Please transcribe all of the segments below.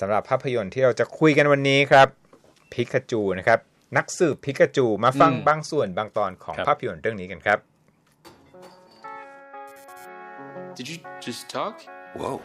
สำหรับภาพยนตร์ที่เราจะคุยกันวันนี้ครับพิกาจูนะครับ นักสืบพิกาจูมาฟังบางส่วนบางตอนของภาพยนตร์เรื่องนี้กันครับ Did you just talk? Whoa.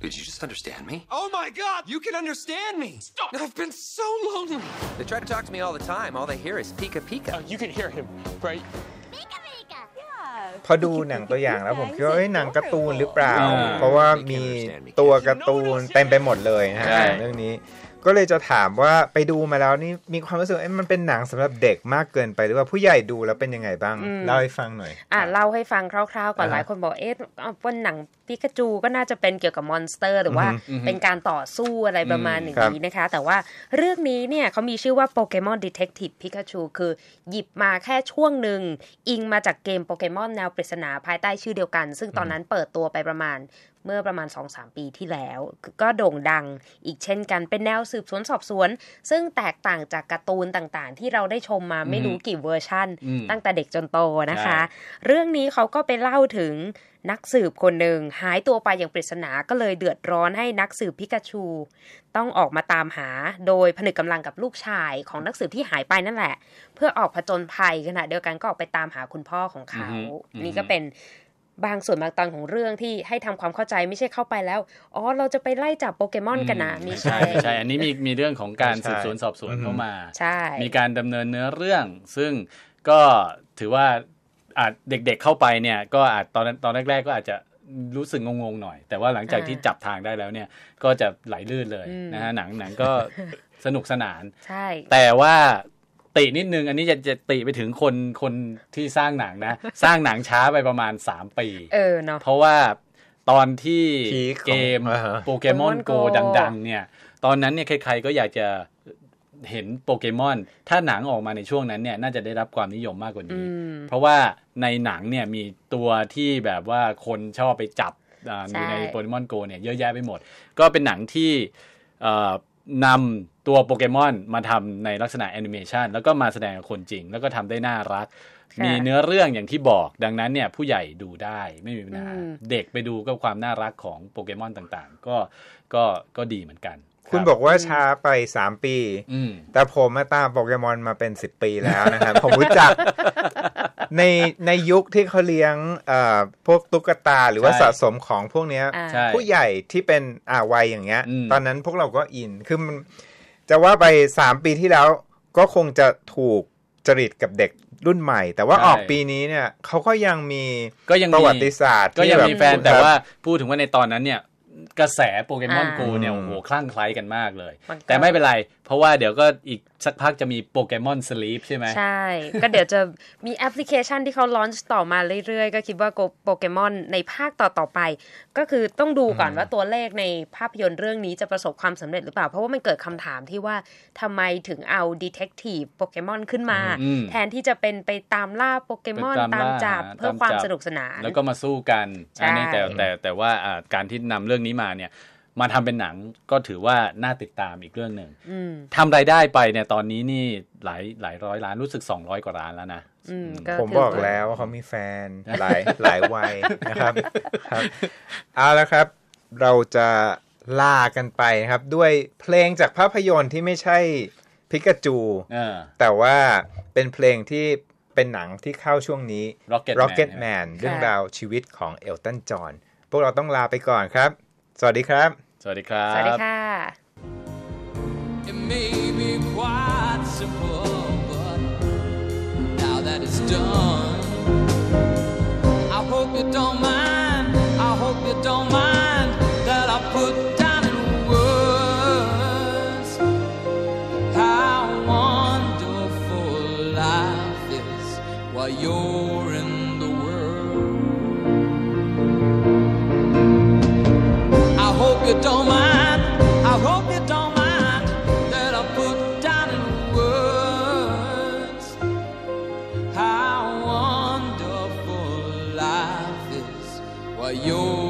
Did you just understand me? Oh my god, you can understand me! Stop! I've been so lonely! They try to talk to me all the time. All they hear is Pika Pika. Uh, you can hear him, right? พอดูหนังตัวอย่างแล้วผมคิดว่าเอ้ยหนังการ์ตูนหรือเปล่าอ่าเพราะว่ามีตัวการ์ตูนเต็มไปหมดเลยนะฮะใช่เรื่องนี้ ก็เลยจะถามว่าไปดูมาแล้วนี่มีความรู้สึกว่าเอ้ยมันเป็นหนังสำหรับเด็กมากเกินไปหรือว่าผู้ใหญ่ดูแล้วเป็นยังไงบ้างเล่าให้ฟังหน่อย อะเล่าให้ฟังคร่าวๆก่อนอ่าฮะหลายคนบอกเอ๊ะเอาว่าหนังปิกาจูก็น่าจะเป็นเกี่ยวกับ monster หรือว่าเป็นการต่อสู้อะไรประมาณอย่างครับนี้นะคะ แต่ว่าเรื่องนี้เนี่ยเขามีชื่อว่า Pokémon Detective Pikachu คือหยิบมาแค่ช่วงหนึ่งอิงมาจากเกมโปเกมอนแนวปริศนาภายใต้ชื่อเดียวกัน ซึ่งตอนนั้นเปิดตัวไปประมาณ เมื่อประมาณ 2-3 ปีที่แล้ว ก็โด่งดังอีกเช่นกันเป็นแนวสืบสวนสอบสวน ซึ่งแตกต่างจากการ์ตูนต่างๆ ที่เราได้ชมมาไม่รู้กี่เวอร์ชั่นอืมตั้งแต่เด็กจนโตนะคะใช่เรื่องนี้เขาก็ไปเล่าถึงนักสืบคนหนึ่งหายตัวไปอย่างปริศนาก็เลยเดือดร้อนให้นักสืบพิกาชู ต้องออกมาตามหาโดยผนึกกำลังกับลูกชายของนักสืบที่หายไปนั่นแหละ เพื่อออกผจญภัยขณะเดียวกันก็ออกไปตามหาคุณพ่อของเขาอือฮึอือฮึนี่ก็เป็น บางส่วนบางตอนของเรื่องที่ให้ทำความเข้าใจไม่ใช่เข้าไปแล้ว อ๋อ เราจะไปไล่จับโปเกมอนกันนะไม่ใช่ใช่ใช่อันนี้มีมีเรื่องของการใช่สืบสวนสอบสวนเข้ามาใช่มีการดำเนินเนื้อเรื่อง ซึ่งก็ถือว่าอาจเด็กๆเข้าไปเนี่ย ก็อาจตอนตอนแรก ๆ ก็อาจจะรู้สึกงงๆหน่อย แต่ว่าหลังจากที่จับทางได้แล้วเนี่ย ก็จะไหลลื่นเลยนะฮะหนังหนังก็สนุกสนานใช่แต่ว่า ตินิดนึง อันนี้จะจะติไปถึงคนคนที่สร้างหนังนะ สร้างหนังช้าไปประมาณ3ปี เออเนาะเพราะว่าตอนที่พีคของเกมอ่าฮะโปเกมอน Pokemon โก Go ดัง ๆ เนี่ย ตอนนั้นเนี่ยใครๆก็อยากจะเห็นโปเกมอน ถ้าหนังออกมาในช่วงนั้นเนี่ย น่าจะได้รับความนิยมมากกว่านี้ เพราะว่าในหนังเนี่ยมีตัวที่แบบว่าคนชอบไปจับอ่าอยู่ในใช่โปเกมอนโกเนี่ยเยอะแยะไปหมด ก็เป็นหนังที่เอ่อ นำตัวโปเกมอนมาทำในลักษณะแอนิเมชันแล้วก็มาแสดงกับคนจริง แล้วก็ทำได้น่ารักค่ะมีเนื้อเรื่องอย่างที่บอก ดังนั้นเนี่ยผู้ใหญ่ดูได้ไม่มีปัญหาอืมเด็กไปดูก็ความน่ารักของโปเกมอนต่างๆ ก็ก็ก็ดีเหมือนกันคุณรับบอกว่าช้าไปสามปีอืมแต่ผมมาตามโปเกมอนมาเป็นสิบปีแล้วนะครับ ผมรู้จัก ในในยุคที่เขาเลี้ยงเอ่อพวกตุ๊กตาหรือว่าใช่สะสมของพวกเนี้ยอ่าใช่ ผู้ใหญ่ที่เป็นอ่าวัยอย่างเงี้ย อืม ตอนนั้นพวกเราก็อินคือมันจะว่าไปสามปีที่แล้วก็คงจะถูกจริตกับเด็กรุ่นใหม่ แต่ว่าออกปีนี้เนี่ยเขาก็ยังมีก็ยังมี ประวัติศาสตร์ก็ยังที่บบมีแฟนแต่ว่าพูดถึงว่าในตอนนั้นเนี่ย กระแสโปเกมอนอ่า โกเนี่ยโอ้โหคลั่งไคล้กันมากเลย มันก็ แต่ไม่เป็นไร เพราะว่าเดี๋ยวก็อีกสักพักจะมีโปเกมอนสลีปใช่ไหมใช่ ก็เดี๋ยวจะมีแอปพลิเคชันที่เขาลอนช์ต่อมาเรื่อยๆ ก็คิดว่าโปเกมอนในภาคต่อๆไป ก็คือต้องดูก่อนว่าตัวเลขในภาพยนตร์เรื่องนี้จะประสบความสำเร็จหรือเปล่า เพราะว่ามันเกิดคำถามที่ว่าทำไมถึงเอาดีเทคทีฟโปเกมอนขึ้นมาอืมแทนที่จะเป็นไปตามล่าโปเกมอนไปตามตามล่าจับหาเพื่อตามความจับสนุกสนาน แล้วก็มาสู้กันใช่อันนี้แต่แต่แต่ว่าอ่าการที่นำเรื่องนี้มาเนี่ย มาทำเป็นหนังก็ถือว่าน่าติดตามอีกเรื่องหนึ่งอืมทำรายได้ไปเนี่ยตอนนี้นี่หลายหลายร้อยล้านรู้สึก200กว่าล้านแล้วนะอืมก็ผมถืบอกว่าแล้วว่าเขามีแฟนหลายหลายวัยนะครับครับเอาละครับ เราจะลากันไปนะครับ ด้วยเพลงจากภาพยนตร์ที่ไม่ใช่พิกาจูเออแต่ว่าเป็นเพลงที่เป็นหนังที่เข้าช่วงนี้ Rocket Rocket Man Man เรื่องราวชีวิตของเอลตันจอห์นพวกเราต้องลาไปก่อนครับ สวัสดีครับ สวัสดีครับ สวัสดีค่ะ It may be quite simple, but now that it's done, I hope you don't mind. I hope you don't mind that I put down in words how wonderful life is while you're. your